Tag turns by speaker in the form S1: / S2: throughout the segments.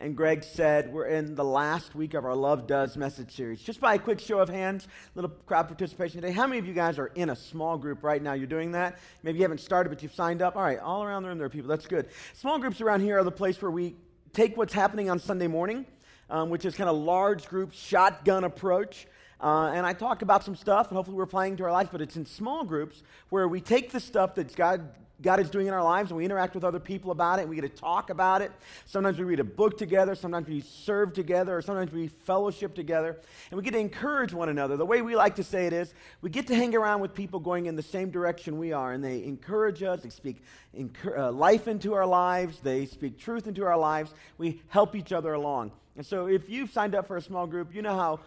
S1: and Greg said we're in the last week of our Love Does message series. Just by a quick show of hands, little crowd participation today. How many of you guys are in a small group right now? You're doing that? Maybe you haven't started, but you've signed up. All right, all around the room there are people. That's good. Small groups around here are the place where we take what's happening on Sunday morning, um, which is kind of large group shotgun approach. Uh, and I talk about some stuff, and hopefully we're applying to our lives, but it's in small groups where we take the stuff that God God is doing in our lives, and we interact with other people about it, and we get to talk about it. Sometimes we read a book together, sometimes we serve together, or sometimes we fellowship together, and we get to encourage one another. The way we like to say it is, we get to hang around with people going in the same direction we are, and they encourage us, they speak uh, life into our lives, they speak truth into our lives. We help each other along. And so, if you've signed up for a small group, you know how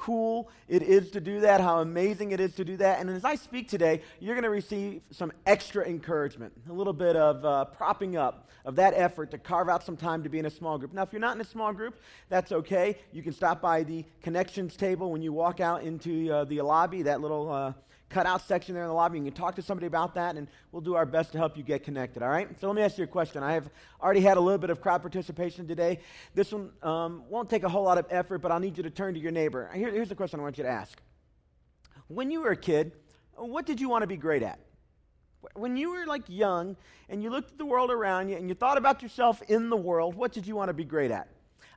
S1: cool it is to do that, how amazing it is to do that. And as I speak today, you're going to receive some extra encouragement, a little bit of uh, propping up of that effort to carve out some time to be in a small group. Now, if you're not in a small group, that's okay. You can stop by the connections table when you walk out into uh, the lobby, that little. Cutout section there in the lobby. You can talk to somebody about that, and we'll do our best to help you get connected, all right? So let me ask you a question. I have already had a little bit of crowd participation today. This one um, won't take a whole lot of effort, but I'll need you to turn to your neighbor. Here, here's the question I want you to ask. When you were a kid, what did you want to be great at? When you were like young and you looked at the world around you and you thought about yourself in the world, what did you want to be great at?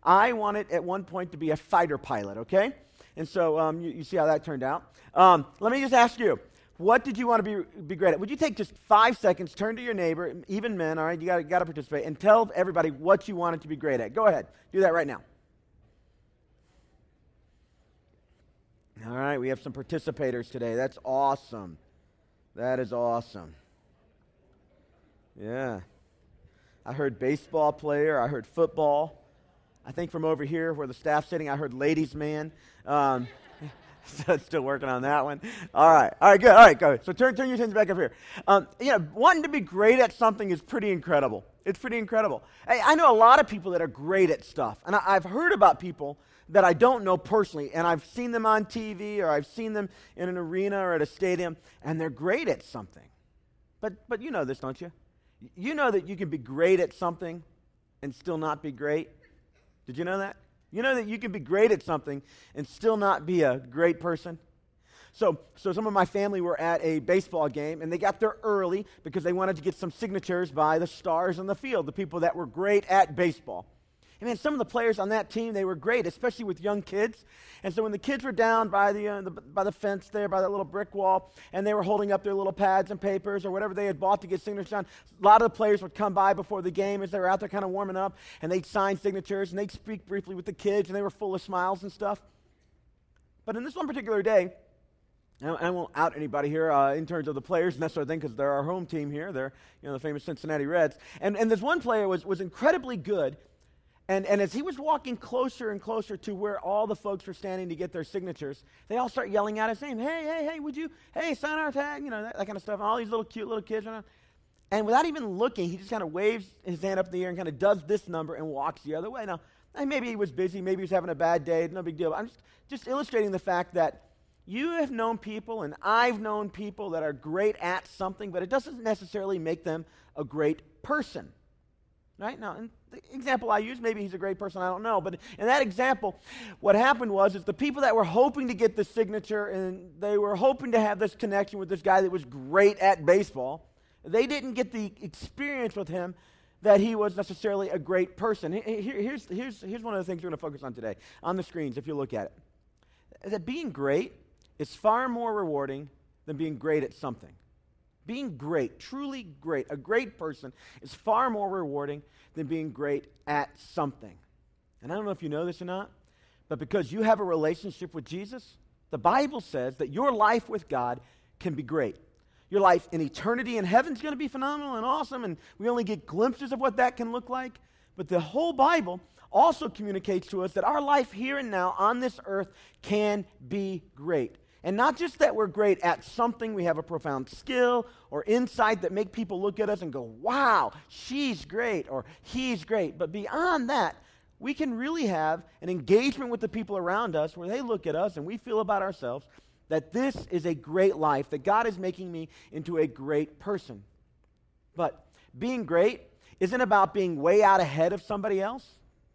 S1: I wanted at one point to be a fighter pilot, okay? And so um, you, you, see how that turned out. Um, let me just ask you, what did you want to be, be great at? Would you take just five seconds, turn to your neighbor, even men, all right, you got to participate, and tell everybody what you wanted to be great at? Go ahead. Do that right now. All right, we have some participators today. That's awesome. That is awesome. Yeah. I heard baseball player, I heard football. I think from over here where the staff's sitting, I heard ladies' man. Um, still working on that one. All right. All right, good. All right, go. So turn, turn your attention back up here. Um, know, wanting to be great at something is pretty incredible. It's pretty incredible. I, I know a lot of people that are great at stuff. And I, I've heard about people that I don't know personally, and I've seen them on TV or I've seen them in an arena or at a stadium, and they're great at something. But, but you know this, don't you? You know that you can be great at something and still not be great. Did you know that? You know that you can be great at something and still not be a great person? So, so some of my family were at a baseball game and they got there early because they wanted to get some signatures by the stars on the field, the people that were great at baseball. And man, some of the players on that team, they were great, especially with young kids. And so when the kids were down by the, uh, the, by the fence there, by that little brick wall, and they were holding up their little pads and papers or whatever they had bought to get signatures on, a lot of the players would come by before the game as they were out there kind of warming up, and they'd sign signatures, and they'd speak briefly with the kids, and they were full of smiles and stuff. But in this one particular day, I won't out anybody here uh, in terms of the players and that sort of thing because they're our home team here. They're you know the famous Cincinnati Reds. And, and this one player was, was incredibly good and, and as he was walking closer and closer to where all the folks were standing to get their signatures, they all start yelling out his name. Hey, hey, hey, would you, hey, sign our tag, you know, that, that kind of stuff. And all these little cute little kids. And without even looking, he just kind of waves his hand up in the air and kind of does this number and walks the other way. Now, maybe he was busy, maybe he was having a bad day, no big deal. But I'm just, just illustrating the fact that you have known people, and I've known people that are great at something, but it doesn't necessarily make them a great person. Right? Now, the example I use, maybe he's a great person, I don't know. But in that example, what happened was is the people that were hoping to get the signature and they were hoping to have this connection with this guy that was great at baseball, they didn't get the experience with him that he was necessarily a great person. Here, here's, here's, here's one of the things we're going to focus on today on the screens, if you look at it. That being great is far more rewarding than being great at something. Being great, truly great, a great person is far more rewarding than being great at something. And I don't know if you know this or not, but because you have a relationship with Jesus, the Bible says that your life with God can be great. Your life in eternity in heaven is going to be phenomenal and awesome, and we only get glimpses of what that can look like. But the whole Bible also communicates to us that our life here and now on this earth can be great. And not just that we're great at something, we have a profound skill or insight that make people look at us and go, wow, she's great or he's great. But beyond that, we can really have an engagement with the people around us where they look at us and we feel about ourselves that this is a great life, that God is making me into a great person. But being great isn't about being way out ahead of somebody else.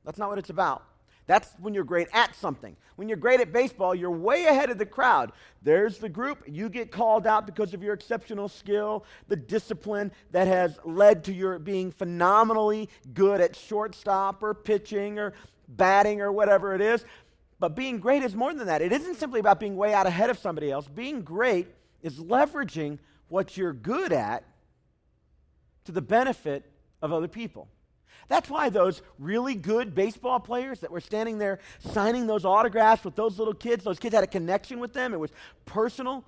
S1: That's not what it's about. That's when you're great at something. When you're great at baseball, you're way ahead of the crowd. There's the group. You get called out because of your exceptional skill, the discipline that has led to your being phenomenally good at shortstop or pitching or batting or whatever it is. But being great is more than that. It isn't simply about being way out ahead of somebody else. Being great is leveraging what you're good at to the benefit of other people. That's why those really good baseball players that were standing there signing those autographs with those little kids, those kids had a connection with them. It was personal.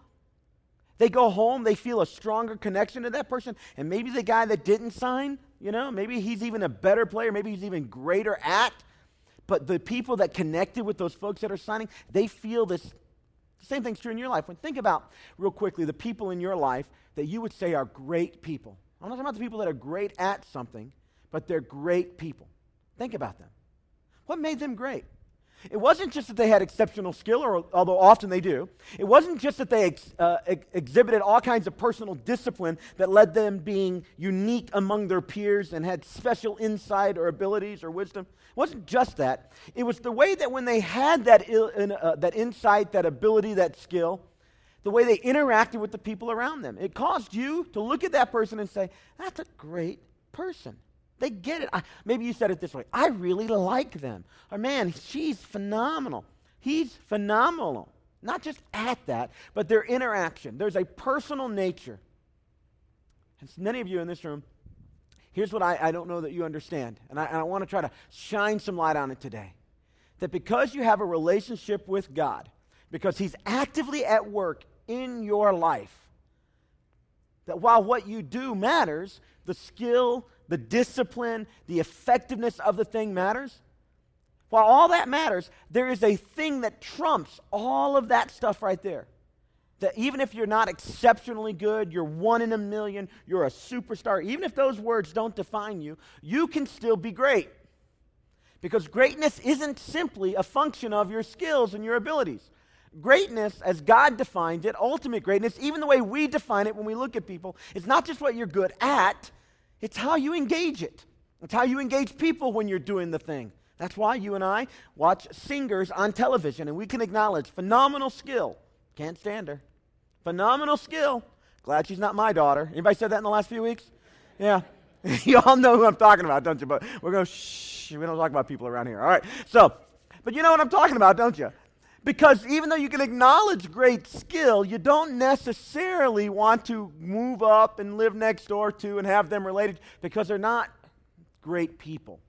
S1: They go home, they feel a stronger connection to that person. And maybe the guy that didn't sign, you know, maybe he's even a better player, maybe he's even greater at. But the people that connected with those folks that are signing, they feel this. Same thing's true in your life. When think about real quickly the people in your life that you would say are great people. I'm not talking about the people that are great at something but they're great people. Think about them. What made them great? It wasn't just that they had exceptional skill, or, although often they do. It wasn't just that they ex, uh, ex- exhibited all kinds of personal discipline that led them being unique among their peers and had special insight or abilities or wisdom. It wasn't just that. It was the way that when they had that, Ill, uh, that insight, that ability, that skill, the way they interacted with the people around them. It caused you to look at that person and say, that's a great person. They get it. I, maybe you said it this way I really like them. Or, man, she's phenomenal. He's phenomenal. Not just at that, but their interaction. There's a personal nature. And many of you in this room, here's what I, I don't know that you understand. And I, and I want to try to shine some light on it today. That because you have a relationship with God, because He's actively at work in your life, that while what you do matters, the skill, the discipline, the effectiveness of the thing matters, while all that matters, there is a thing that trumps all of that stuff right there. That even if you're not exceptionally good, you're one in a million, you're a superstar, even if those words don't define you, you can still be great. Because greatness isn't simply a function of your skills and your abilities. Greatness, as God defines it, ultimate greatness, even the way we define it when we look at people, is not just what you're good at, it's how you engage it. It's how you engage people when you're doing the thing. That's why you and I watch singers on television and we can acknowledge phenomenal skill. Can't stand her. Phenomenal skill. Glad she's not my daughter. Anybody said that in the last few weeks? Yeah. you all know who I'm talking about, don't you? But we're going to shh. We don't talk about people around here. All right. So, but you know what I'm talking about, don't you? Because even though you can acknowledge great skill, you don't necessarily want to move up and live next door to and have them related because they're not great people.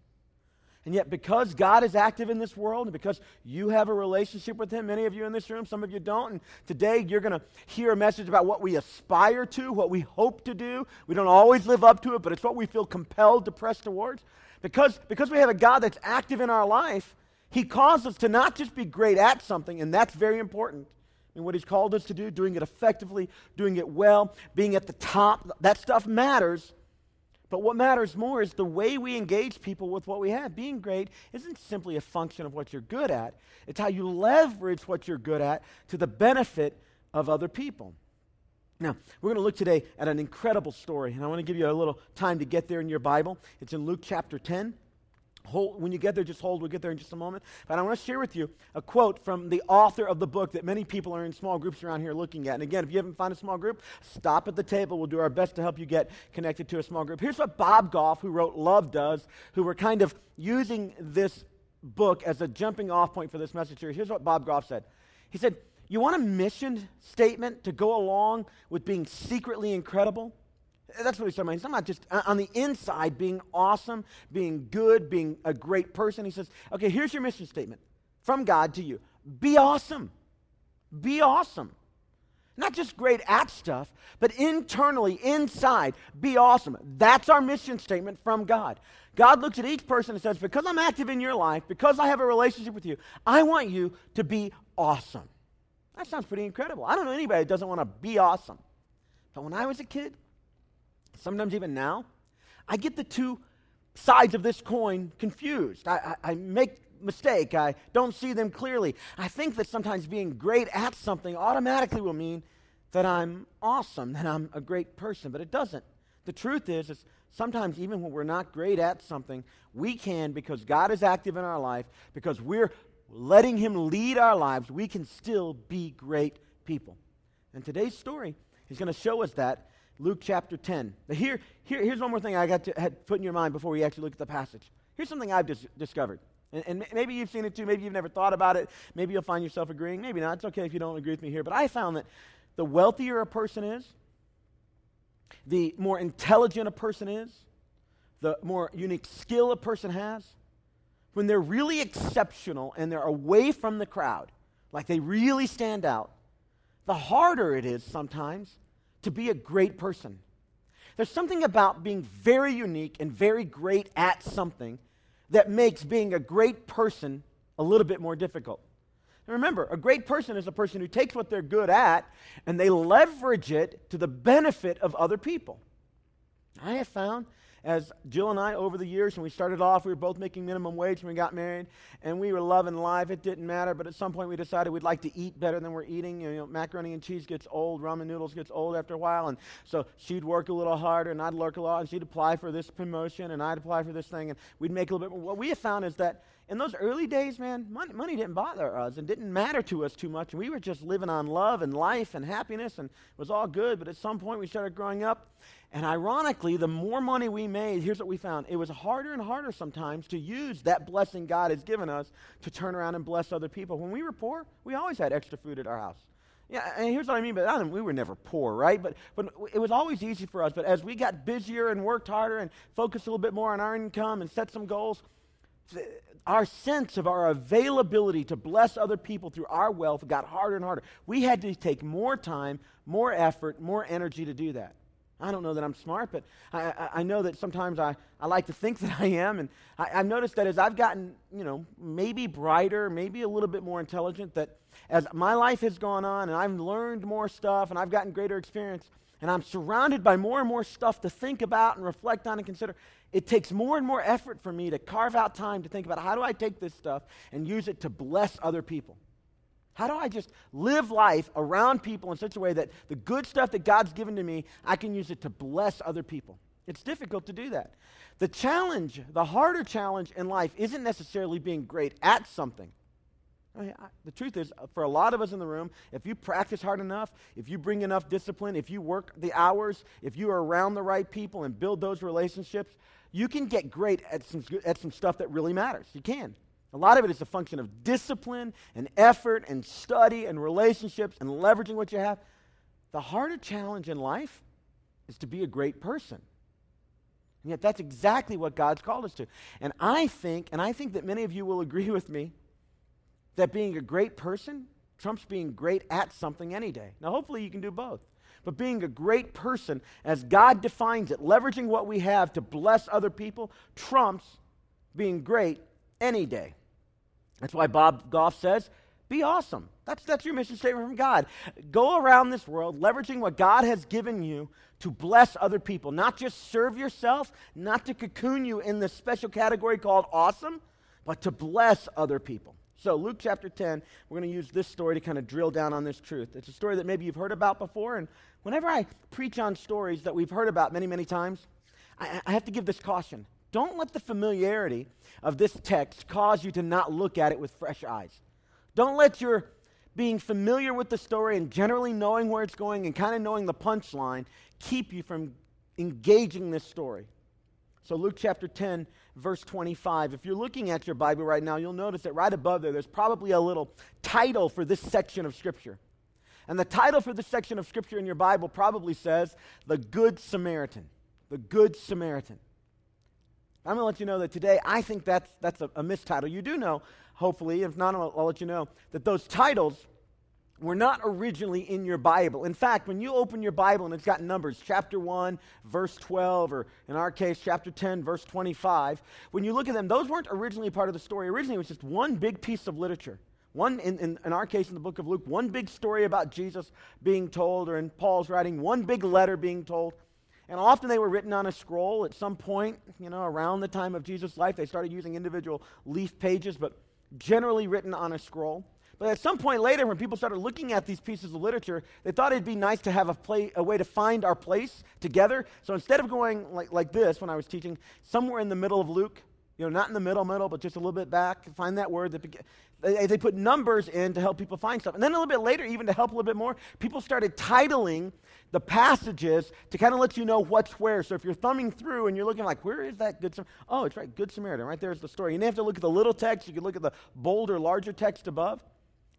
S1: And yet, because God is active in this world and because you have a relationship with Him, many of you in this room, some of you don't, and today you're going to hear a message about what we aspire to, what we hope to do. We don't always live up to it, but it's what we feel compelled to press towards. Because, because we have a God that's active in our life, he calls us to not just be great at something, and that's very important. And what He's called us to do, doing it effectively, doing it well, being at the top, that stuff matters. But what matters more is the way we engage people with what we have. Being great isn't simply a function of what you're good at, it's how you leverage what you're good at to the benefit of other people. Now, we're going to look today at an incredible story, and I want to give you a little time to get there in your Bible. It's in Luke chapter 10. Hold, when you get there, just hold. We'll get there in just a moment. But I want to share with you a quote from the author of the book that many people are in small groups around here looking at. And again, if you haven't found a small group, stop at the table. We'll do our best to help you get connected to a small group. Here's what Bob Goff, who wrote Love Does, who were kind of using this book as a jumping off point for this message here. Here's what Bob Goff said. He said, You want a mission statement to go along with being secretly incredible? That's what he's talking about. He's about just uh, on the inside being awesome, being good, being a great person. He says, okay, here's your mission statement from God to you be awesome. Be awesome. Not just great at stuff, but internally, inside, be awesome. That's our mission statement from God. God looks at each person and says, Because I'm active in your life, because I have a relationship with you, I want you to be awesome. That sounds pretty incredible. I don't know anybody that doesn't want to be awesome. But when I was a kid, sometimes even now, I get the two sides of this coin confused. I, I, I make mistake. I don't see them clearly. I think that sometimes being great at something automatically will mean that I'm awesome, that I'm a great person, but it doesn't. The truth is, is sometimes even when we're not great at something, we can, because God is active in our life, because we're letting Him lead our lives, we can still be great people. And today's story is going to show us that. Luke chapter 10. Here, here, here's one more thing I got to had put in your mind before we actually look at the passage. Here's something I've dis- discovered. And, and, maybe you've seen it too. Maybe you've never thought about it. Maybe you'll find yourself agreeing. Maybe not. It's okay if you don't agree with me here. But I found that the wealthier a person is, the more intelligent a person is, the more unique skill a person has, when they're really exceptional and they're away from the crowd, like they really stand out, the harder it is sometimes to be a great person. There's something about being very unique and very great at something that makes being a great person a little bit more difficult. And remember, a great person is a person who takes what they're good at and they leverage it to the benefit of other people. I have found as Jill and I, over the years, when we started off, we were both making minimum wage when we got married, and we were loving life. It didn't matter, but at some point we decided we'd like to eat better than we're eating. You know, macaroni and cheese gets old, ramen noodles gets old after a while, and so she'd work a little harder, and I'd work a lot, and she'd apply for this promotion, and I'd apply for this thing, and we'd make a little bit more. What we have found is that in those early days, man, money, money didn't bother us and didn't matter to us too much. We were just living on love and life and happiness, and it was all good. But at some point, we started growing up, and ironically, the more money we made, here's what we found it was harder and harder sometimes to use that blessing God has given us to turn around and bless other people. When we were poor, we always had extra food at our house. Yeah, and here's what I mean, but I we were never poor, right? But, but it was always easy for us. But as we got busier and worked harder and focused a little bit more on our income and set some goals, our sense of our availability to bless other people through our wealth got harder and harder. We had to take more time, more effort, more energy to do that. I don't know that I'm smart, but I, I, I know that sometimes I, I like to think that I am. And I, I've noticed that as I've gotten, you know, maybe brighter, maybe a little bit more intelligent, that as my life has gone on and I've learned more stuff and I've gotten greater experience, and I'm surrounded by more and more stuff to think about and reflect on and consider, it takes more and more effort for me to carve out time to think about how do I take this stuff and use it to bless other people. How do I just live life around people in such a way that the good stuff that God's given to me, I can use it to bless other people? It's difficult to do that. The challenge, the harder challenge in life, isn't necessarily being great at something. I mean, I, the truth is, uh, for a lot of us in the room, if you practice hard enough, if you bring enough discipline, if you work the hours, if you are around the right people and build those relationships, you can get great at some, at some stuff that really matters. You can. A lot of it is a function of discipline and effort and study and relationships and leveraging what you have. The harder challenge in life is to be a great person. And yet that's exactly what God's called us to. And I think, and I think that many of you will agree with me, that being a great person trumps being great at something any day. Now, hopefully, you can do both. But being a great person, as God defines it, leveraging what we have to bless other people, trumps being great any day. That's why Bob Goff says, be awesome. That's, that's your mission statement from God. Go around this world leveraging what God has given you to bless other people, not just serve yourself, not to cocoon you in this special category called awesome, but to bless other people. So, Luke chapter 10, we're going to use this story to kind of drill down on this truth. It's a story that maybe you've heard about before, and whenever I preach on stories that we've heard about many, many times, I, I have to give this caution. Don't let the familiarity of this text cause you to not look at it with fresh eyes. Don't let your being familiar with the story and generally knowing where it's going and kind of knowing the punchline keep you from engaging this story. So, Luke chapter 10, verse 25. If you're looking at your Bible right now, you'll notice that right above there, there's probably a little title for this section of Scripture. And the title for this section of Scripture in your Bible probably says, The Good Samaritan. The Good Samaritan. I'm going to let you know that today I think that's, that's a, a mistitle. You do know, hopefully, if not, I'll, I'll let you know, that those titles were not originally in your Bible. In fact, when you open your Bible and it's got numbers, chapter 1, verse 12, or in our case, chapter 10, verse 25, when you look at them, those weren't originally part of the story. Originally, it was just one big piece of literature. One, in, in, in, our case, in the book of Luke, one big story about Jesus being told, or in Paul's writing, one big letter being told. And often they were written on a scroll. At some point, you know, around the time of Jesus' life, they started using individual leaf pages, but generally written on a scroll. But at some point later, when people started looking at these pieces of literature, they thought it'd be nice to have a, play, a way to find our place together. So instead of going like, like this when I was teaching, somewhere in the middle of Luke, you know, not in the middle, middle, but just a little bit back, find that word. That they, they put numbers in to help people find stuff. And then a little bit later, even to help a little bit more, people started titling the passages to kind of let you know what's where. So if you're thumbing through and you're looking like, where is that Good Samaritan? Oh, it's right, Good Samaritan. Right there's the story. You didn't have to look at the little text. You can look at the bolder, larger text above.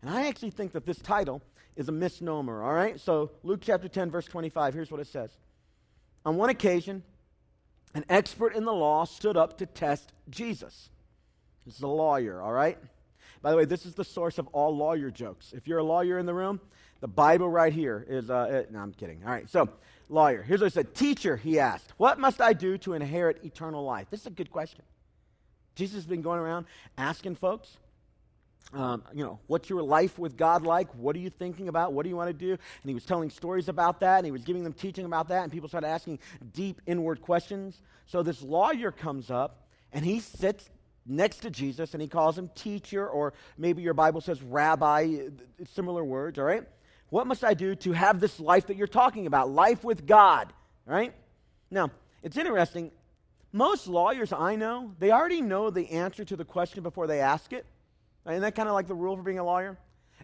S1: And I actually think that this title is a misnomer, all right? So, Luke chapter 10, verse 25, here's what it says. On one occasion, an expert in the law stood up to test Jesus. This is a lawyer, all right? By the way, this is the source of all lawyer jokes. If you're a lawyer in the room, the Bible right here is, uh, it, no, I'm kidding. All right, so, lawyer. Here's what it said Teacher, he asked, what must I do to inherit eternal life? This is a good question. Jesus has been going around asking folks, um, you know, what's your life with God like? What are you thinking about? What do you want to do? And he was telling stories about that, and he was giving them teaching about that, and people started asking deep inward questions. So this lawyer comes up, and he sits next to Jesus, and he calls him teacher, or maybe your Bible says rabbi, similar words, all right? What must I do to have this life that you're talking about? Life with God, right? Now, it's interesting. Most lawyers I know, they already know the answer to the question before they ask it. Isn't that kind of like the rule for being a lawyer?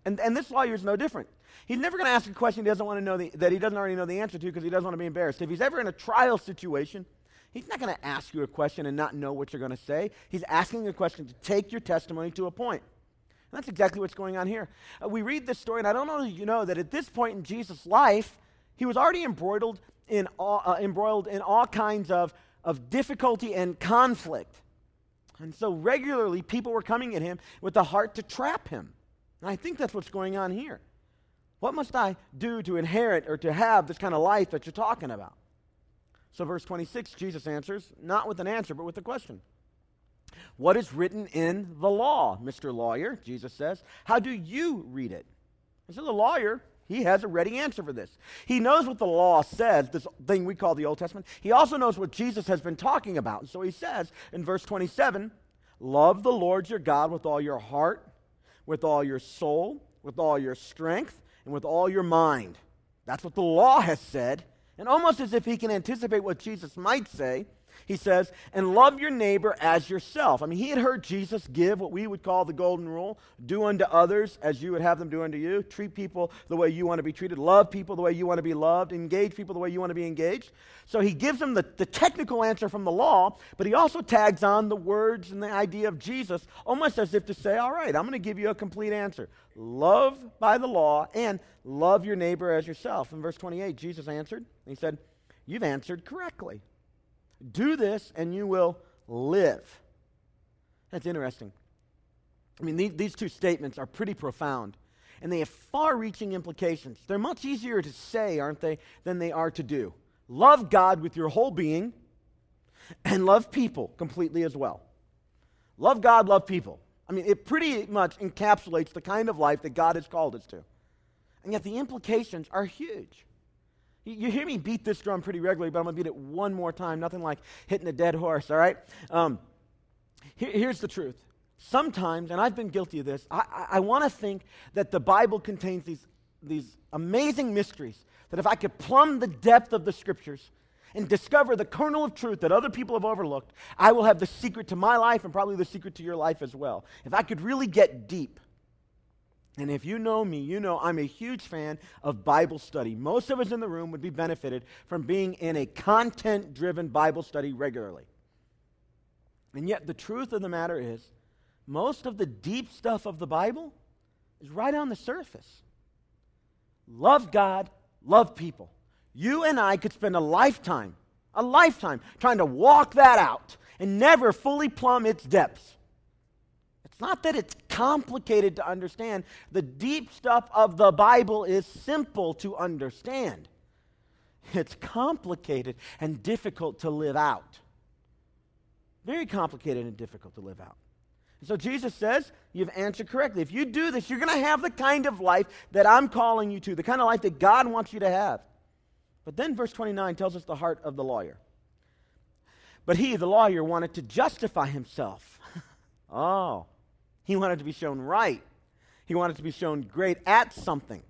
S1: And, and this lawyer is no different. He's never going to ask a question he doesn't want to know the, that he doesn't already know the answer to because he doesn't want to be embarrassed. If he's ever in a trial situation, he's not going to ask you a question and not know what you're going to say. He's asking a question to take your testimony to a point. And that's exactly what's going on here. Uh, we read this story, and I don't know you know that at this point in Jesus' life, he was already embroiled in all, uh, embroiled in all kinds of, of difficulty and conflict. And so regularly, people were coming at him with the heart to trap him. And I think that's what's going on here. What must I do to inherit or to have this kind of life that you're talking about? So, verse 26, Jesus answers, not with an answer, but with a question. What is written in the law, Mr. Lawyer? Jesus says. How do you read it? And so the lawyer he has a ready answer for this. He knows what the law says, this thing we call the Old Testament. He also knows what Jesus has been talking about. And so he says in verse 27 Love the Lord your God with all your heart, with all your soul, with all your strength, and with all your mind. That's what the law has said. And almost as if he can anticipate what Jesus might say, he says, and love your neighbor as yourself. I mean, he had heard Jesus give what we would call the golden rule do unto others as you would have them do unto you. Treat people the way you want to be treated. Love people the way you want to be loved. Engage people the way you want to be engaged. So he gives them the, the technical answer from the law, but he also tags on the words and the idea of Jesus, almost as if to say, all right, I'm going to give you a complete answer. Love by the law and love your neighbor as yourself. In verse 28, Jesus answered, and he said, You've answered correctly. Do this and you will live. That's interesting. I mean, these, these two statements are pretty profound, and they have far reaching implications. They're much easier to say, aren't they, than they are to do. Love God with your whole being, and love people completely as well. Love God, love people. I mean, it pretty much encapsulates the kind of life that God has called us to. And yet the implications are huge. You hear me beat this drum pretty regularly, but I'm going to beat it one more time. Nothing like hitting a dead horse, all right? Um, here, here's the truth. Sometimes, and I've been guilty of this, I, I, I want to think that the Bible contains these, these amazing mysteries that if I could plumb the depth of the scriptures and discover the kernel of truth that other people have overlooked, I will have the secret to my life and probably the secret to your life as well. If I could really get deep, and if you know me, you know I'm a huge fan of Bible study. Most of us in the room would be benefited from being in a content driven Bible study regularly. And yet, the truth of the matter is, most of the deep stuff of the Bible is right on the surface. Love God, love people. You and I could spend a lifetime, a lifetime, trying to walk that out and never fully plumb its depths. It's not that it's complicated to understand. The deep stuff of the Bible is simple to understand. It's complicated and difficult to live out. Very complicated and difficult to live out. so Jesus says, You've answered correctly. If you do this, you're going to have the kind of life that I'm calling you to, the kind of life that God wants you to have. But then verse 29 tells us the heart of the lawyer. But he, the lawyer, wanted to justify himself. oh, he wanted to be shown right. He wanted to be shown great at something.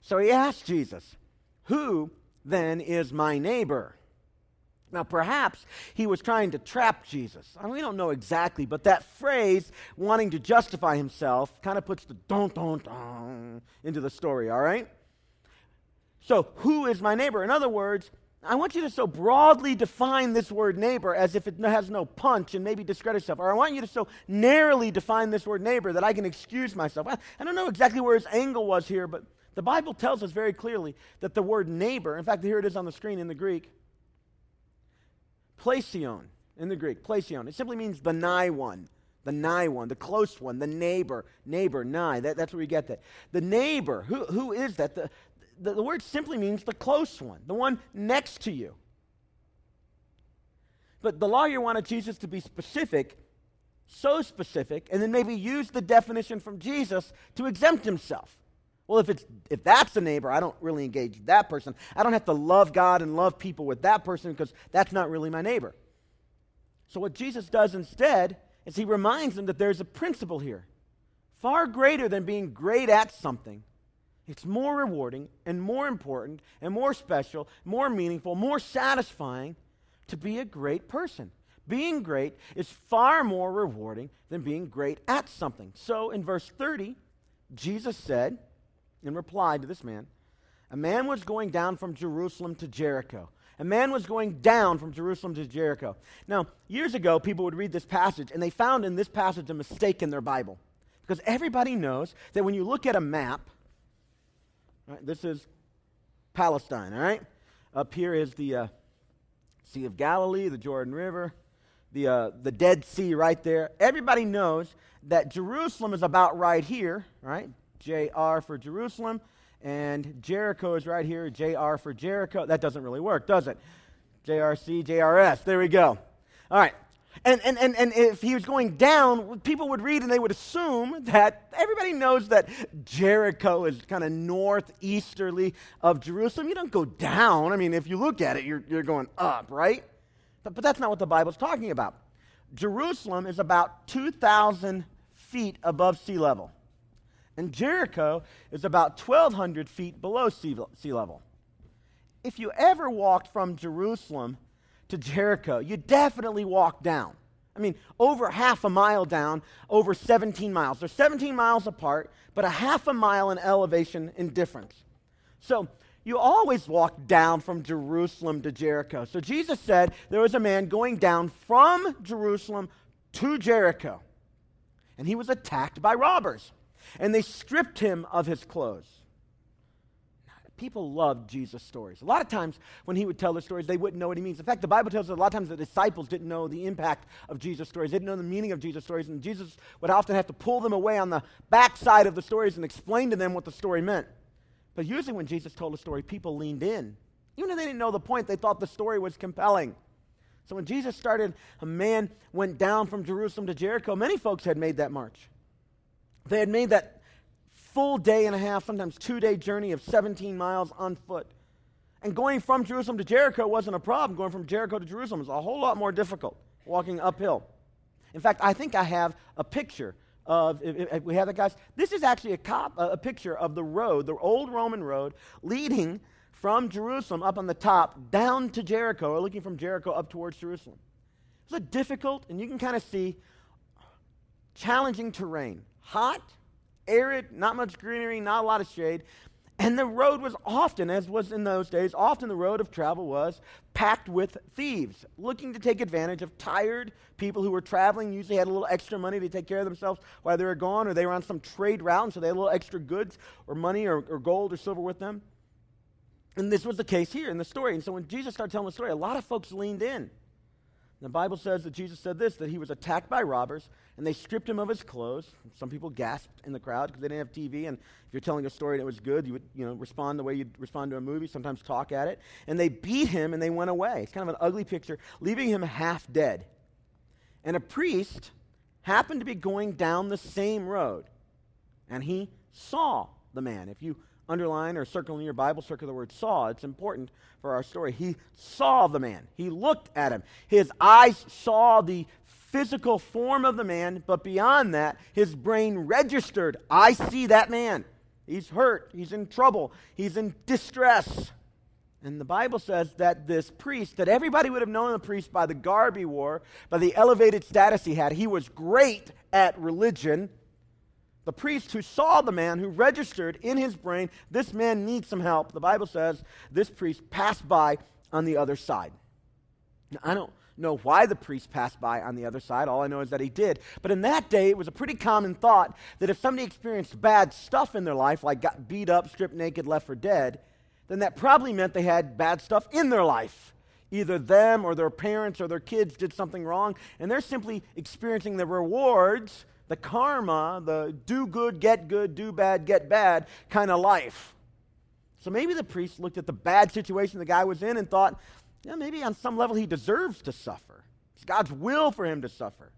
S1: So he asked Jesus, Who then is my neighbor? Now, perhaps he was trying to trap Jesus. I mean, we don't know exactly, but that phrase, wanting to justify himself, kind of puts the don't, don't, don't into the story, all right? So, who is my neighbor? In other words, I want you to so broadly define this word neighbor as if it has no punch and maybe discredit yourself. Or I want you to so narrowly define this word neighbor that I can excuse myself. I, I don't know exactly where his angle was here, but the Bible tells us very clearly that the word neighbor, in fact, here it is on the screen in the Greek, plesion in the Greek, plesion. It simply means the nigh one, the nigh one, the close one, the neighbor, neighbor, nigh. That, that's where we get that. The neighbor, who, who is that? The, the, the word simply means the close one, the one next to you. But the lawyer wanted Jesus to be specific, so specific, and then maybe use the definition from Jesus to exempt himself. Well, if, it's, if that's a neighbor, I don't really engage that person. I don't have to love God and love people with that person because that's not really my neighbor. So, what Jesus does instead is he reminds them that there's a principle here far greater than being great at something it's more rewarding and more important and more special, more meaningful, more satisfying to be a great person. Being great is far more rewarding than being great at something. So in verse 30, Jesus said, in reply to this man, a man was going down from Jerusalem to Jericho. A man was going down from Jerusalem to Jericho. Now, years ago, people would read this passage, and they found in this passage a mistake in their Bible. Because everybody knows that when you look at a map, Right, this is Palestine, all right? Up here is the uh, Sea of Galilee, the Jordan River, the, uh, the Dead Sea right there. Everybody knows that Jerusalem is about right here, right? JR for Jerusalem, and Jericho is right here, JR for Jericho. That doesn't really work, does it? JRC, JRS. There we go. All right. And, and, and, and if he was going down, people would read and they would assume that everybody knows that Jericho is kind of northeasterly of Jerusalem. You don't go down. I mean, if you look at it, you're, you're going up, right? But, but that's not what the Bible's talking about. Jerusalem is about 2,000 feet above sea level, and Jericho is about 1,200 feet below sea, sea level. If you ever walked from Jerusalem to Jericho, you definitely walk down. I mean, over half a mile down, over 17 miles. They're 17 miles apart, but a half a mile in elevation in difference. So you always walk down from Jerusalem to Jericho. So Jesus said there was a man going down from Jerusalem to Jericho, and he was attacked by robbers, and they stripped him of his clothes people loved Jesus' stories. A lot of times when he would tell the stories, they wouldn't know what he means. In fact, the Bible tells us a lot of times the disciples didn't know the impact of Jesus' stories. They didn't know the meaning of Jesus' stories, and Jesus would often have to pull them away on the backside of the stories and explain to them what the story meant. But usually when Jesus told a story, people leaned in. Even if they didn't know the point, they thought the story was compelling. So when Jesus started, a man went down from Jerusalem to Jericho. Many folks had made that march. They had made that full day and a half, sometimes two day journey of 17 miles on foot. And going from Jerusalem to Jericho wasn't a problem. Going from Jericho to Jerusalem was a whole lot more difficult, walking uphill. In fact, I think I have a picture of, if, if we have that, guys, this is actually a, cop, a picture of the road, the old Roman road, leading from Jerusalem up on the top down to Jericho, or looking from Jericho up towards Jerusalem. It's a difficult, and you can kind of see challenging terrain. Hot, arid, not much greenery, not a lot of shade. And the road was often, as was in those days, often the road of travel was packed with thieves looking to take advantage of tired people who were traveling, usually had a little extra money to take care of themselves while they were gone, or they were on some trade route, and so they had a little extra goods or money or, or gold or silver with them. And this was the case here in the story. And so when Jesus started telling the story, a lot of folks leaned in. The Bible says that Jesus said this that he was attacked by robbers and they stripped him of his clothes. Some people gasped in the crowd because they didn't have TV. And if you're telling a story and it was good, you would you know, respond the way you'd respond to a movie, sometimes talk at it. And they beat him and they went away. It's kind of an ugly picture, leaving him half dead. And a priest happened to be going down the same road and he saw the man. If you underline or circle in your Bible, circle the word saw. It's important for our story. He saw the man, he looked at him. His eyes saw the physical form of the man, but beyond that, his brain registered I see that man. He's hurt. He's in trouble. He's in distress. And the Bible says that this priest, that everybody would have known the priest by the garb he wore, by the elevated status he had, he was great at religion. The priest who saw the man, who registered in his brain, this man needs some help, the Bible says this priest passed by on the other side. Now, I don't know why the priest passed by on the other side. All I know is that he did. But in that day, it was a pretty common thought that if somebody experienced bad stuff in their life, like got beat up, stripped naked, left for dead, then that probably meant they had bad stuff in their life. Either them or their parents or their kids did something wrong, and they're simply experiencing the rewards, the karma, the do good, get good, do bad, get bad kind of life. So maybe the priest looked at the bad situation the guy was in and thought, yeah, maybe on some level he deserves to suffer. It's God's will for him to suffer.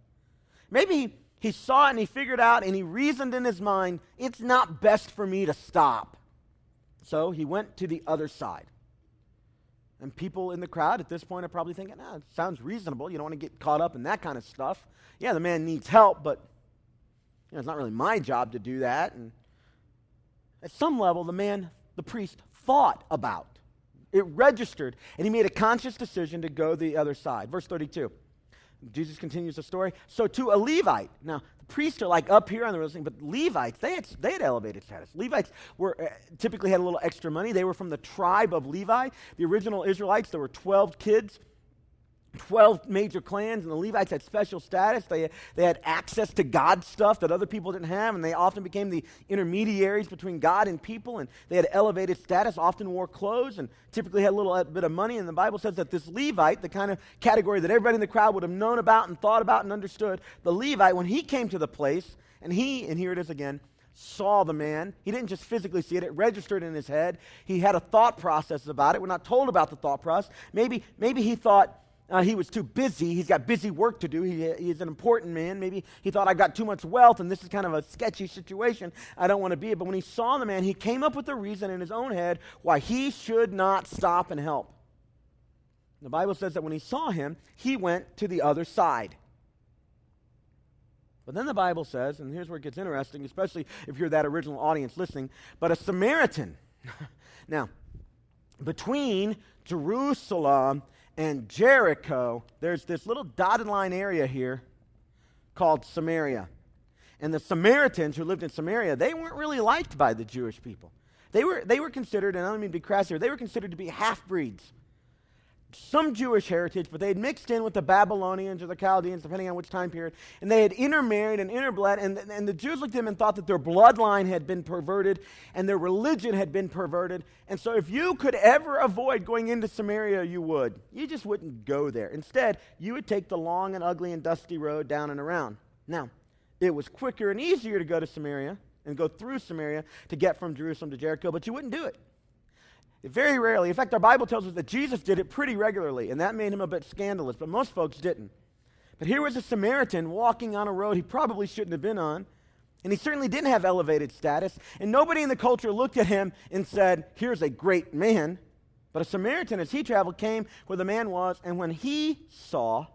S1: Maybe he saw it and he figured out and he reasoned in his mind, it's not best for me to stop. So he went to the other side. And people in the crowd at this point are probably thinking, ah, it sounds reasonable. You don't want to get caught up in that kind of stuff. Yeah, the man needs help, but know, it's not really my job to do that. And at some level, the man, the priest, thought about. It registered, and he made a conscious decision to go the other side. Verse 32. Jesus continues the story. So to a Levite, now the priests are like up here on the thing, but Levites, they had, they had elevated status. Levites were uh, typically had a little extra money. They were from the tribe of Levi. The original Israelites, there were 12 kids 12 major clans, and the Levites had special status. They, they had access to God stuff that other people didn't have, and they often became the intermediaries between God and people, and they had elevated status, often wore clothes, and typically had a little bit of money. And the Bible says that this Levite, the kind of category that everybody in the crowd would have known about and thought about and understood, the Levite, when he came to the place, and he, and here it is again, saw the man. He didn't just physically see it, it registered in his head. He had a thought process about it. We're not told about the thought process. Maybe, maybe he thought, uh, he was too busy. He's got busy work to do. He, he's an important man. Maybe he thought, I've got too much wealth, and this is kind of a sketchy situation. I don't want to be it. But when he saw the man, he came up with a reason in his own head why he should not stop and help. The Bible says that when he saw him, he went to the other side. But then the Bible says, and here's where it gets interesting, especially if you're that original audience listening, but a Samaritan. now, between Jerusalem and Jericho, there's this little dotted line area here called Samaria. And the Samaritans who lived in Samaria, they weren't really liked by the Jewish people. They were, they were considered, and I don't mean to be crass here, they were considered to be half breeds some Jewish heritage, but they had mixed in with the Babylonians or the Chaldeans, depending on which time period, and they had intermarried and interbled, and, and the Jews looked at them and thought that their bloodline had been perverted and their religion had been perverted. And so, if you could ever avoid going into Samaria, you would. You just wouldn't go there. Instead, you would take the long and ugly and dusty road down and around. Now, it was quicker and easier to go to Samaria and go through Samaria to get from Jerusalem to Jericho, but you wouldn't do it. Very rarely. In fact, our Bible tells us that Jesus did it pretty regularly, and that made him a bit scandalous, but most folks didn't. But here was a Samaritan walking on a road he probably shouldn't have been on, and he certainly didn't have elevated status, and nobody in the culture looked at him and said, Here's a great man. But a Samaritan, as he traveled, came where the man was, and when he saw,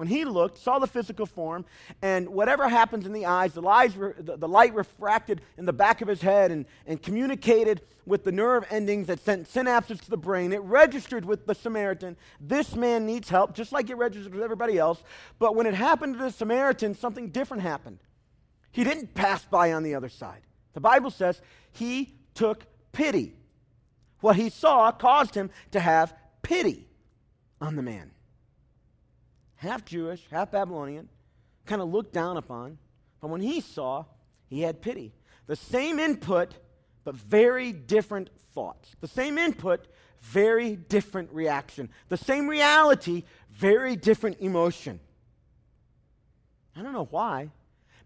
S1: when he looked, saw the physical form, and whatever happens in the eyes, the, lies, the, the, light refracted in the back of his head and, and communicated with the nerve endings that sent synapses to the brain. It registered with the Samaritan. This man needs help, just like it registered with everybody else. But when it happened to the Samaritan, something different happened. He didn't pass by on the other side. The Bible says he took pity. What he saw caused him to have pity on the man half Jewish, half Babylonian, kind of looked down upon. But when he saw, he had pity. The same input, but very different thoughts. The same input, very different reaction. The same reality, very different emotion. I don't know why.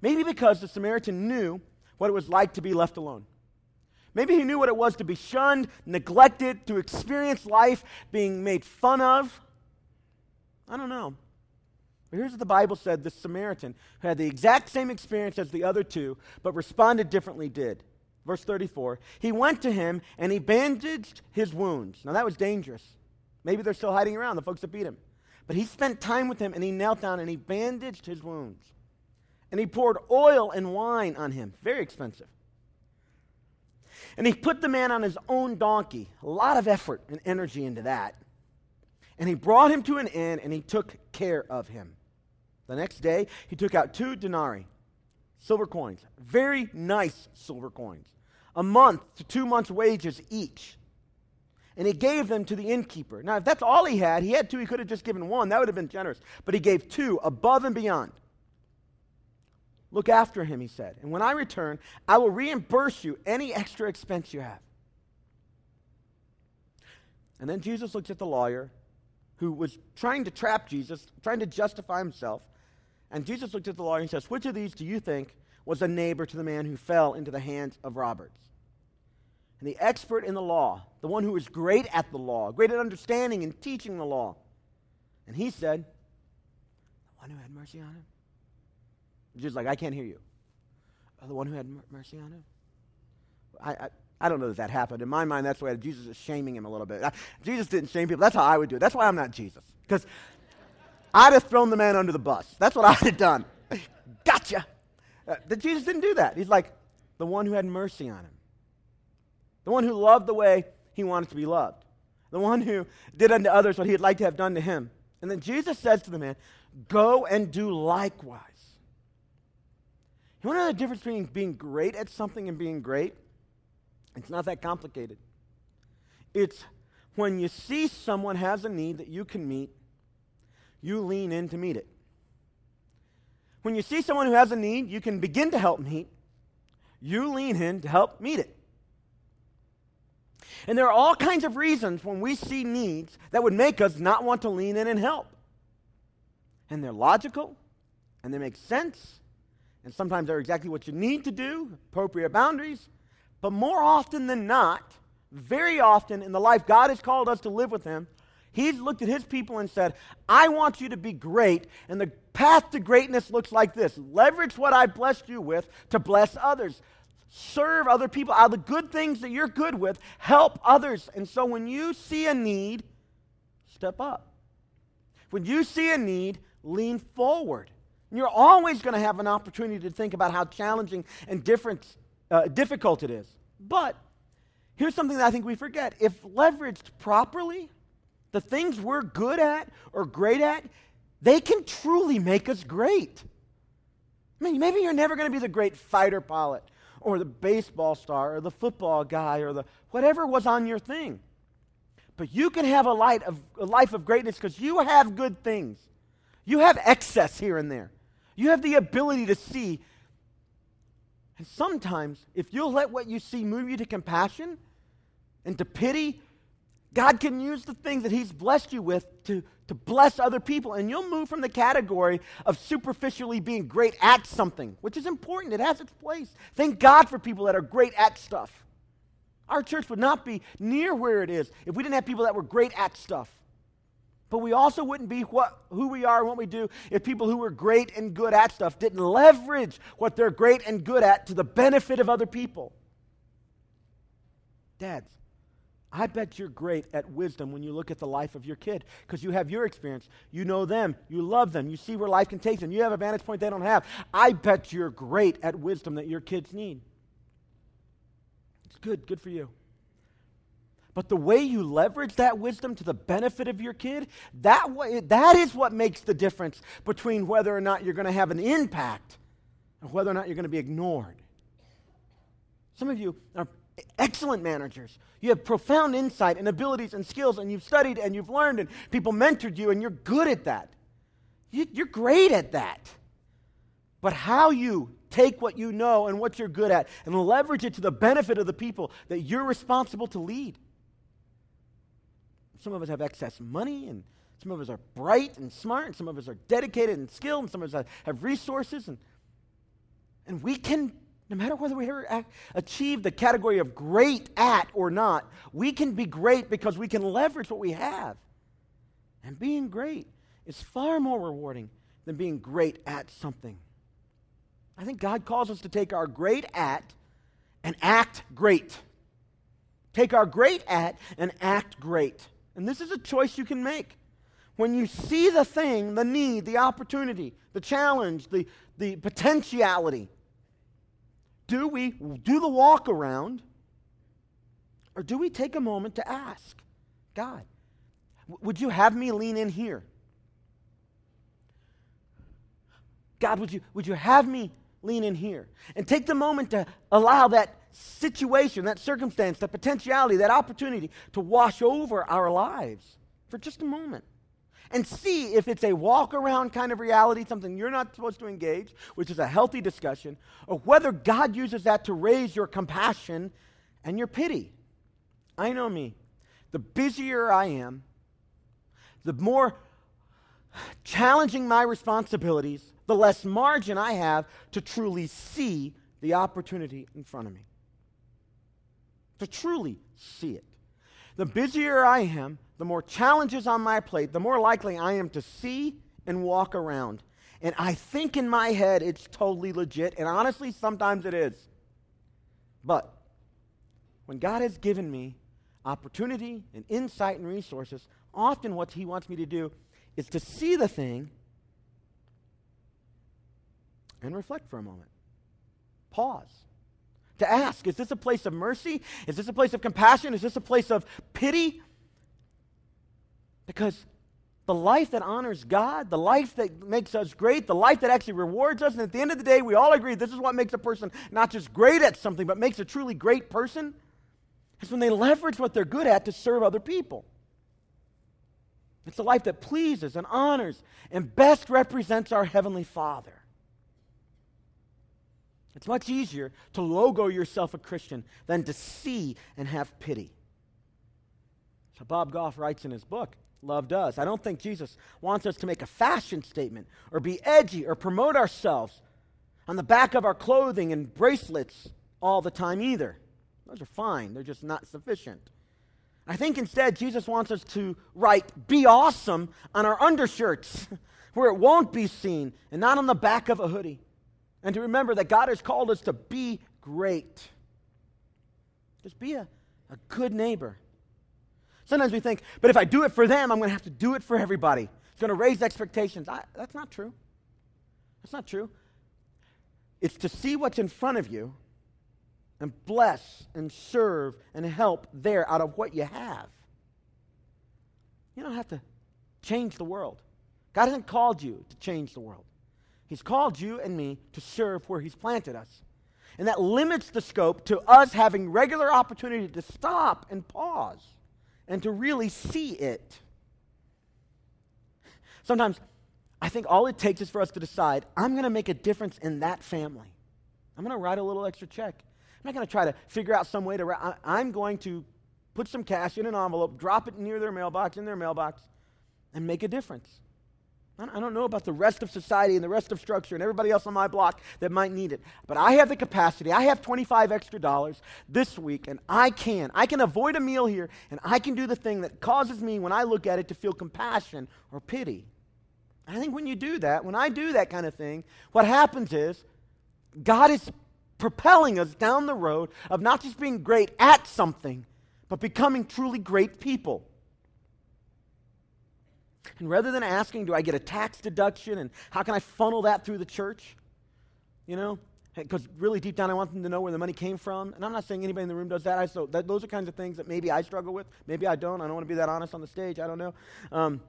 S1: Maybe because the Samaritan knew what it was like to be left alone. Maybe he knew what it was to be shunned, neglected, to experience life being made fun of. I don't know. Here's what the Bible said the Samaritan, who had the exact same experience as the other two, but responded differently, did. Verse 34 He went to him and he bandaged his wounds. Now that was dangerous. Maybe they're still hiding around, the folks that beat him. But he spent time with him and he knelt down and he bandaged his wounds. And he poured oil and wine on him, very expensive. And he put the man on his own donkey, a lot of effort and energy into that. And he brought him to an inn and he took care of him. The next day, he took out two denarii, silver coins, very nice silver coins, a month to two months' wages each. And he gave them to the innkeeper. Now, if that's all he had, he had two, he could have just given one. That would have been generous. But he gave two, above and beyond. Look after him, he said. And when I return, I will reimburse you any extra expense you have. And then Jesus looks at the lawyer who was trying to trap Jesus, trying to justify himself. And Jesus looked at the lawyer and says, Which of these do you think was a neighbor to the man who fell into the hands of robbers? And the expert in the law, the one who was great at the law, great at understanding and teaching the law, and he said, The one who had mercy on him. Jesus like, I can't hear you. Oh, the one who had mercy on him? I, I I don't know that that happened. In my mind, that's why Jesus is shaming him a little bit. I, Jesus didn't shame people. That's how I would do it. That's why I'm not Jesus. Because I'd have thrown the man under the bus. That's what I'd have done. gotcha. Uh, Jesus didn't do that. He's like the one who had mercy on him, the one who loved the way he wanted to be loved, the one who did unto others what he would like to have done to him. And then Jesus says to the man, Go and do likewise. You want to know the difference between being great at something and being great? It's not that complicated. It's when you see someone has a need that you can meet, you lean in to meet it. When you see someone who has a need you can begin to help meet, you lean in to help meet it. And there are all kinds of reasons when we see needs that would make us not want to lean in and help. And they're logical, and they make sense, and sometimes they're exactly what you need to do, appropriate boundaries, but more often than not, very often in the life God has called us to live with Him, He's looked at His people and said, I want you to be great. And the path to greatness looks like this leverage what I blessed you with to bless others. Serve other people out of the good things that you're good with. Help others. And so when you see a need, step up. When you see a need, lean forward. And you're always going to have an opportunity to think about how challenging and different uh, difficult it is. But here's something that I think we forget. If leveraged properly, the things we're good at or great at, they can truly make us great. I mean, maybe you're never going to be the great fighter pilot or the baseball star or the football guy or the whatever was on your thing. But you can have a, light of, a life of greatness because you have good things. You have excess here and there. You have the ability to see and sometimes, if you'll let what you see move you to compassion and to pity, God can use the things that He's blessed you with to, to bless other people. And you'll move from the category of superficially being great at something, which is important. It has its place. Thank God for people that are great at stuff. Our church would not be near where it is if we didn't have people that were great at stuff. But we also wouldn't be what, who we are and what we do if people who were great and good at stuff didn't leverage what they're great and good at to the benefit of other people. Dads, I bet you're great at wisdom when you look at the life of your kid because you have your experience. You know them. You love them. You see where life can take them. You have a vantage point they don't have. I bet you're great at wisdom that your kids need. It's good. Good for you. But the way you leverage that wisdom to the benefit of your kid, that, way, that is what makes the difference between whether or not you're going to have an impact and whether or not you're going to be ignored. Some of you are excellent managers. You have profound insight and abilities and skills, and you've studied and you've learned, and people mentored you, and you're good at that. You, you're great at that. But how you take what you know and what you're good at and leverage it to the benefit of the people that you're responsible to lead some of us have excess money, and some of us are bright and smart, and some of us are dedicated and skilled, and some of us have resources. And, and we can, no matter whether we ever achieve the category of great at or not, we can be great because we can leverage what we have. And being great is far more rewarding than being great at something. I think God calls us to take our great at and act great. Take our great at and act great. And this is a choice you can make. when you see the thing, the need, the opportunity, the challenge, the, the potentiality, do we do the walk around or do we take a moment to ask God, would you have me lean in here? God, would you, would you have me lean in here? And take the moment to allow that situation, that circumstance, that potentiality, that opportunity to wash over our lives for just a moment and see if it's a walk around kind of reality, something you're not supposed to engage, which is a healthy discussion, or whether God uses that to raise your compassion and your pity. I know me. The busier I am, the more challenging my responsibilities, the less margin I have to truly see the opportunity in front of me. To truly see it. The busier I am, the more challenges on my plate, the more likely I am to see and walk around. And I think in my head it's totally legit, and honestly, sometimes it is. But when God has given me opportunity and insight and resources, often what He wants me to do is to see the thing and reflect for a moment. Pause. To ask, is this a place of mercy? Is this a place of compassion? Is this a place of pity? Because the life that honors God, the life that makes us great, the life that actually rewards us, and at the end of the day, we all agree this is what makes a person not just great at something, but makes a truly great person, is when they leverage what they're good at to serve other people. It's a life that pleases and honors and best represents our Heavenly Father. It's much easier to logo yourself a Christian than to see and have pity. So Bob Goff writes in his book, Love Does. I don't think Jesus wants us to make a fashion statement or be edgy or promote ourselves on the back of our clothing and bracelets all the time either. Those are fine, they're just not sufficient. I think instead, Jesus wants us to write, be awesome on our undershirts where it won't be seen and not on the back of a hoodie. And to remember that God has called us to be great. Just be a, a good neighbor. Sometimes we think, but if I do it for them, I'm going to have to do it for everybody. It's going to raise expectations. I, that's not true. That's not true. It's to see what's in front of you and bless and serve and help there out of what you have. You don't have to change the world. God hasn't called you to change the world. He's called you and me to serve where He's planted us. And that limits the scope to us having regular opportunity to stop and pause and to really see it. Sometimes I think all it takes is for us to decide I'm going to make a difference in that family. I'm going to write a little extra check. I'm not going to try to figure out some way to. I'm going to put some cash in an envelope, drop it near their mailbox, in their mailbox, and make a difference. I don't know about the rest of society and the rest of structure and everybody else on my block that might need it. But I have the capacity. I have 25 extra dollars this week, and I can. I can avoid a meal here, and I can do the thing that causes me, when I look at it, to feel compassion or pity. I think when you do that, when I do that kind of thing, what happens is God is propelling us down the road of not just being great at something, but becoming truly great people. And rather than asking, do I get a tax deduction and how can I funnel that through the church? You know, because really deep down I want them to know where the money came from. And I'm not saying anybody in the room does that. I, so that, those are kinds of things that maybe I struggle with. Maybe I don't. I don't want to be that honest on the stage. I don't know. Um,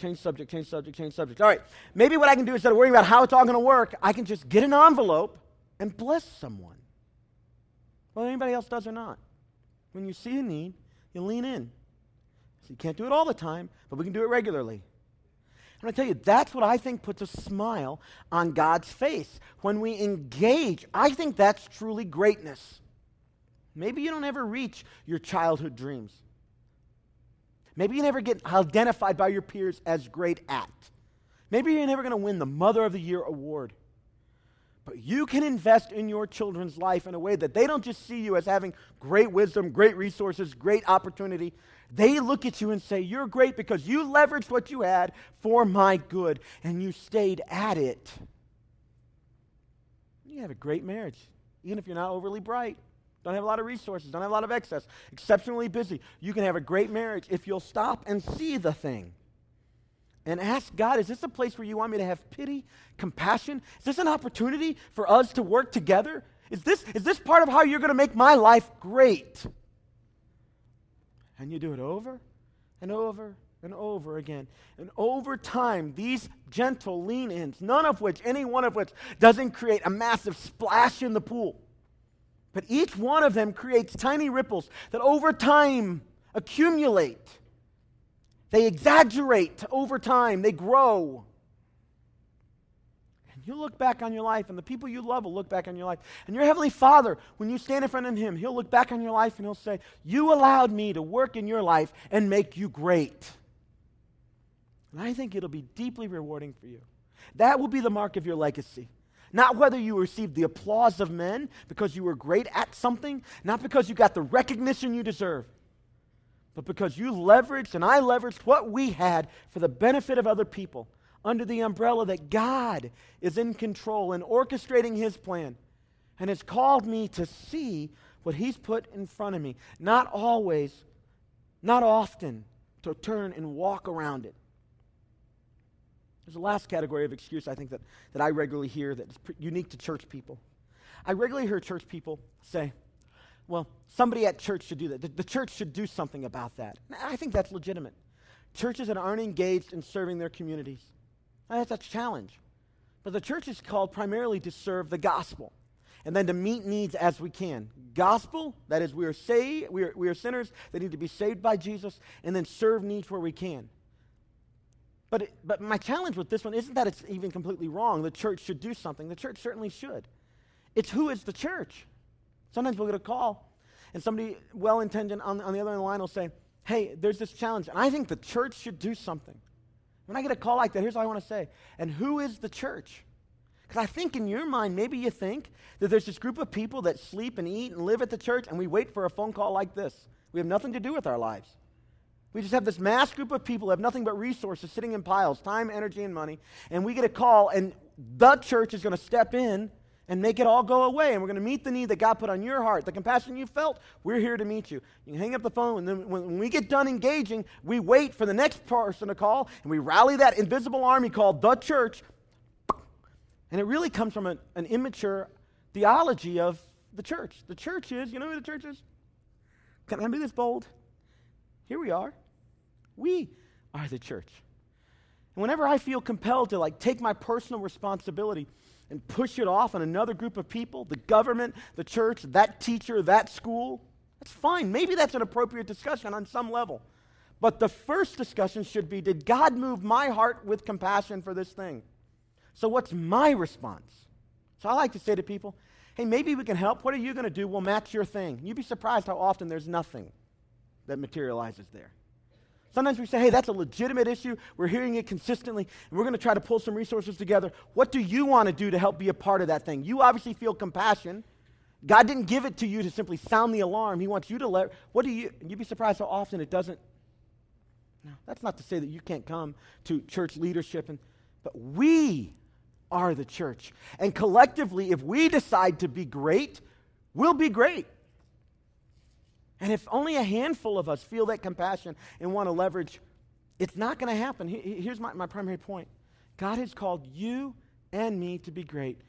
S1: change subject, change subject, change subject. All right. Maybe what I can do instead of worrying about how it's all going to work, I can just get an envelope and bless someone. Whether anybody else does or not. When you see a need, you lean in. So you can't do it all the time, but we can do it regularly. And to tell you, that's what I think puts a smile on God's face. When we engage, I think that's truly greatness. Maybe you don't ever reach your childhood dreams. Maybe you never get identified by your peers as great at. Maybe you're never going to win the Mother of the Year award. But you can invest in your children's life in a way that they don't just see you as having great wisdom, great resources, great opportunity, they look at you and say, You're great because you leveraged what you had for my good and you stayed at it. You have a great marriage, even if you're not overly bright, don't have a lot of resources, don't have a lot of excess, exceptionally busy. You can have a great marriage if you'll stop and see the thing. and ask God, is this a place where you want me to have pity, compassion? Is this an opportunity for us to work together? Is this, is this part of how you're going to make my life great? And you do it over and over and over again. And over time, these gentle lean ins, none of which, any one of which, doesn't create a massive splash in the pool. But each one of them creates tiny ripples that over time accumulate. They exaggerate over time, they grow. And you look back on your life, and the people you love will look back on your life. And your Heavenly Father, when you stand in front of Him, He'll look back on your life and He'll say, You allowed me to work in your life and make you great. And I think it'll be deeply rewarding for you. That will be the mark of your legacy. Not whether you received the applause of men because you were great at something, not because you got the recognition you deserve, but because you leveraged and I leveraged what we had for the benefit of other people under the umbrella that God is in control and orchestrating His plan and has called me to see what He's put in front of me. Not always, not often, to turn and walk around it. There's a last category of excuse I think that, that I regularly hear that is unique to church people. I regularly hear church people say, well, somebody at church should do that. The, the church should do something about that. I think that's legitimate. Churches that aren't engaged in serving their communities, that's a challenge. But the church is called primarily to serve the gospel and then to meet needs as we can. Gospel, that is, we are saved, we are, we are sinners that need to be saved by Jesus, and then serve needs where we can. But, it, but my challenge with this one isn't that it's even completely wrong. The church should do something. The church certainly should. It's who is the church. Sometimes we'll get a call, and somebody well intended on, on the other end of the line will say, Hey, there's this challenge, and I think the church should do something. When I get a call like that, here's what I want to say. And who is the church? Because I think in your mind, maybe you think that there's this group of people that sleep and eat and live at the church, and we wait for a phone call like this. We have nothing to do with our lives. We just have this mass group of people who have nothing but resources sitting in piles time, energy, and money. And we get a call, and the church is going to step in and make it all go away. And we're going to meet the need that God put on your heart, the compassion you felt. We're here to meet you. You can hang up the phone, and then when we get done engaging, we wait for the next person to call, and we rally that invisible army called the church. And it really comes from an, an immature theology of the church. The church is, you know who the church is? Can I be this bold? Here we are. We are the church. And whenever I feel compelled to like take my personal responsibility and push it off on another group of people, the government, the church, that teacher, that school, that's fine. Maybe that's an appropriate discussion on some level. But the first discussion should be Did God move my heart with compassion for this thing? So, what's my response? So, I like to say to people, Hey, maybe we can help. What are you going to do? We'll match your thing. You'd be surprised how often there's nothing that materializes there. Sometimes we say, hey, that's a legitimate issue. We're hearing it consistently, and we're going to try to pull some resources together. What do you want to do to help be a part of that thing? You obviously feel compassion. God didn't give it to you to simply sound the alarm. He wants you to let, what do you, you'd be surprised how often it doesn't. No, that's not to say that you can't come to church leadership, and, but we are the church. And collectively, if we decide to be great, we'll be great. And if only a handful of us feel that compassion and want to leverage, it's not going to happen. Here's my, my primary point God has called you and me to be great.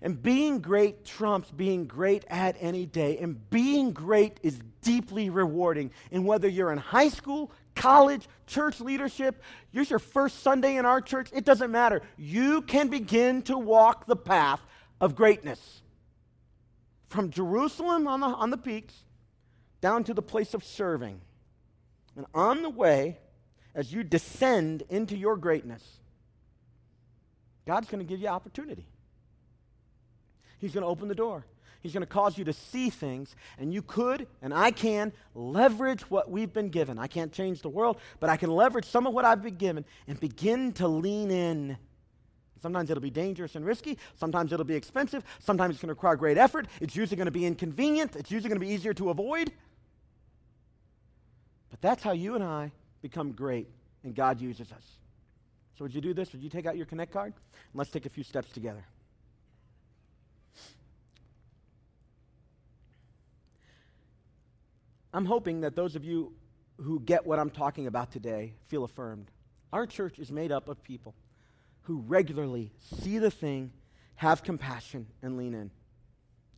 S1: And being great trumps being great at any day. And being great is deeply rewarding. And whether you're in high school, college, church leadership, here's your first Sunday in our church, it doesn't matter. You can begin to walk the path of greatness. From Jerusalem on the, on the peaks down to the place of serving. And on the way, as you descend into your greatness, God's going to give you opportunity. He's going to open the door. He's going to cause you to see things, and you could, and I can, leverage what we've been given. I can't change the world, but I can leverage some of what I've been given and begin to lean in. Sometimes it'll be dangerous and risky. Sometimes it'll be expensive. Sometimes it's going to require great effort. It's usually going to be inconvenient. It's usually going to be easier to avoid. But that's how you and I become great, and God uses us. So, would you do this? Would you take out your Connect card? And let's take a few steps together. I'm hoping that those of you who get what I'm talking about today feel affirmed. Our church is made up of people who regularly see the thing, have compassion, and lean in.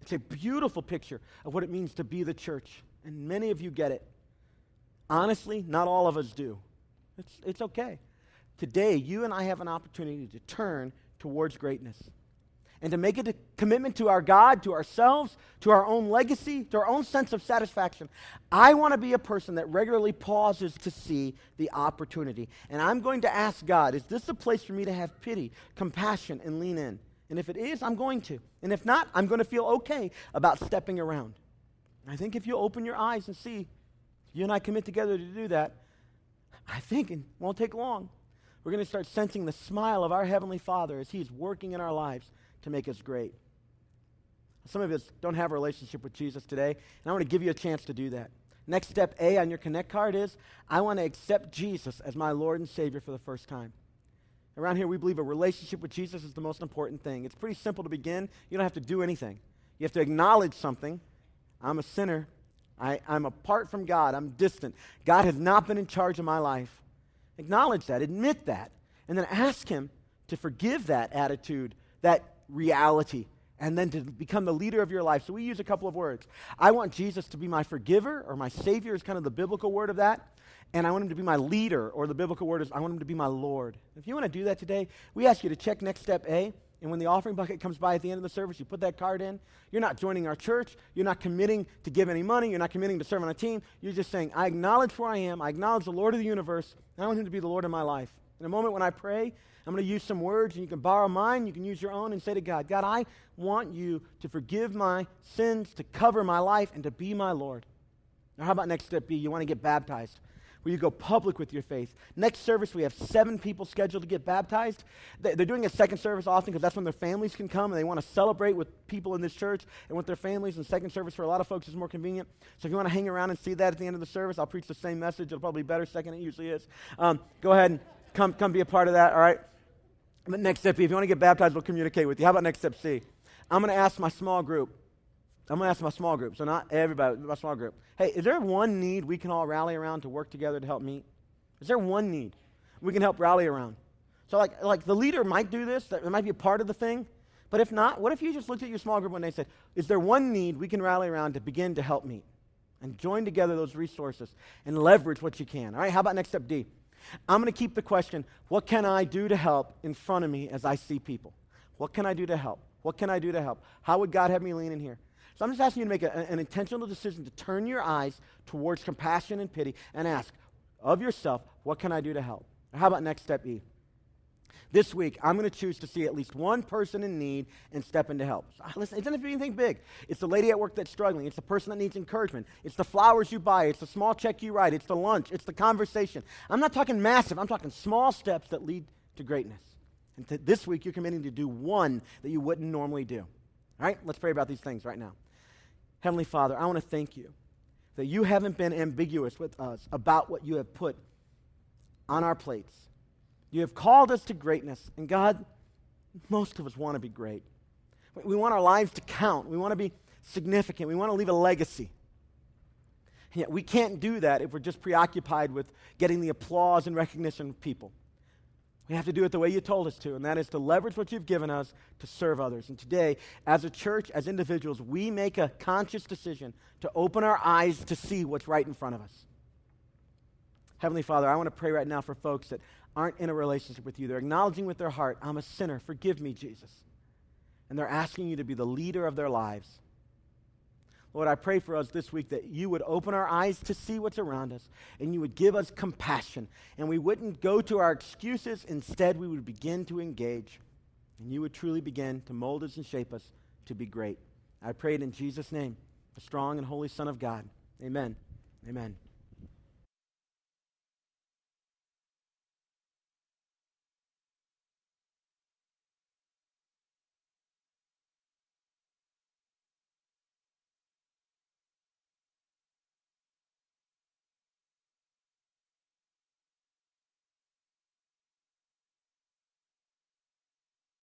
S1: It's a beautiful picture of what it means to be the church, and many of you get it. Honestly, not all of us do. It's, it's okay. Today, you and I have an opportunity to turn towards greatness and to make a commitment to our God, to ourselves, to our own legacy, to our own sense of satisfaction. I want to be a person that regularly pauses to see the opportunity. And I'm going to ask God, is this a place for me to have pity, compassion, and lean in? And if it is, I'm going to. And if not, I'm going to feel okay about stepping around. I think if you open your eyes and see, you and I commit together to do that, I think it won't take long. We're going to start sensing the smile of our Heavenly Father as He's working in our lives to make us great. Some of us don't have a relationship with Jesus today, and I want to give you a chance to do that. Next step A on your Connect card is I want to accept Jesus as my Lord and Savior for the first time. Around here, we believe a relationship with Jesus is the most important thing. It's pretty simple to begin. You don't have to do anything. You have to acknowledge something. I'm a sinner. I, am apart from God. I'm distant. God has not been in charge of my life. Acknowledge that. Admit that. And then ask Him to forgive that attitude, that reality and then to become the leader of your life. So we use a couple of words. I want Jesus to be my forgiver, or my Savior is kind of the biblical word of that. And I want him to be my leader, or the biblical word is I want him to be my Lord. If you want to do that today, we ask you to check next step A. And when the offering bucket comes by at the end of the service, you put that card in. You're not joining our church. You're not committing to give any money. You're not committing to serve on a team. You're just saying, I acknowledge where I am. I acknowledge the Lord of the universe. And I want him to be the Lord of my life. In a moment when I pray, I'm going to use some words, and you can borrow mine, you can use your own, and say to God, God, I want you to forgive my sins, to cover my life, and to be my Lord. Now, how about next step B? You want to get baptized, where you go public with your faith. Next service, we have seven people scheduled to get baptized. They're doing a second service often because that's when their families can come, and they want to celebrate with people in this church and with their families. And second service for a lot of folks is more convenient. So if you want to hang around and see that at the end of the service, I'll preach the same message. It'll probably be better second it usually is. Um, go ahead and come, come be a part of that, all right? But next step, if you want to get baptized, we'll communicate with you. How about next step C? I'm going to ask my small group. I'm going to ask my small group, so not everybody, my small group. Hey, is there one need we can all rally around to work together to help meet? Is there one need we can help rally around? So, like, like the leader might do this, that might be a part of the thing. But if not, what if you just looked at your small group and they said, Is there one need we can rally around to begin to help meet? And join together those resources and leverage what you can. All right, how about next step D? I'm going to keep the question what can I do to help in front of me as I see people? What can I do to help? What can I do to help? How would God have me lean in here? So I'm just asking you to make a, an intentional decision to turn your eyes towards compassion and pity and ask of yourself, what can I do to help? How about next step E? This week, I'm going to choose to see at least one person in need and step in to help. So, ah, listen, it doesn't have to be anything big. It's the lady at work that's struggling. It's the person that needs encouragement. It's the flowers you buy. It's the small check you write. It's the lunch. It's the conversation. I'm not talking massive. I'm talking small steps that lead to greatness. And to this week, you're committing to do one that you wouldn't normally do. All right? Let's pray about these things right now. Heavenly Father, I want to thank you that you haven't been ambiguous with us about what you have put on our plates you have called us to greatness. And God, most of us want to be great. We want our lives to count. We want to be significant. We want to leave a legacy. Yet we can't do that if we're just preoccupied with getting the applause and recognition of people. We have to do it the way you told us to, and that is to leverage what you've given us to serve others. And today, as a church, as individuals, we make a conscious decision to open our eyes to see what's right in front of us. Heavenly Father, I want to pray right now for folks that aren't in a relationship with you. They're acknowledging with their heart, I'm a sinner. Forgive me, Jesus. And they're asking you to be the leader of their lives. Lord, I pray for us this week that you would open our eyes to see what's around us and you would give us compassion and we wouldn't go to our excuses. Instead, we would begin to engage and you would truly begin to mold us and shape us to be great. I pray it in Jesus' name, the strong and holy Son of God. Amen. Amen.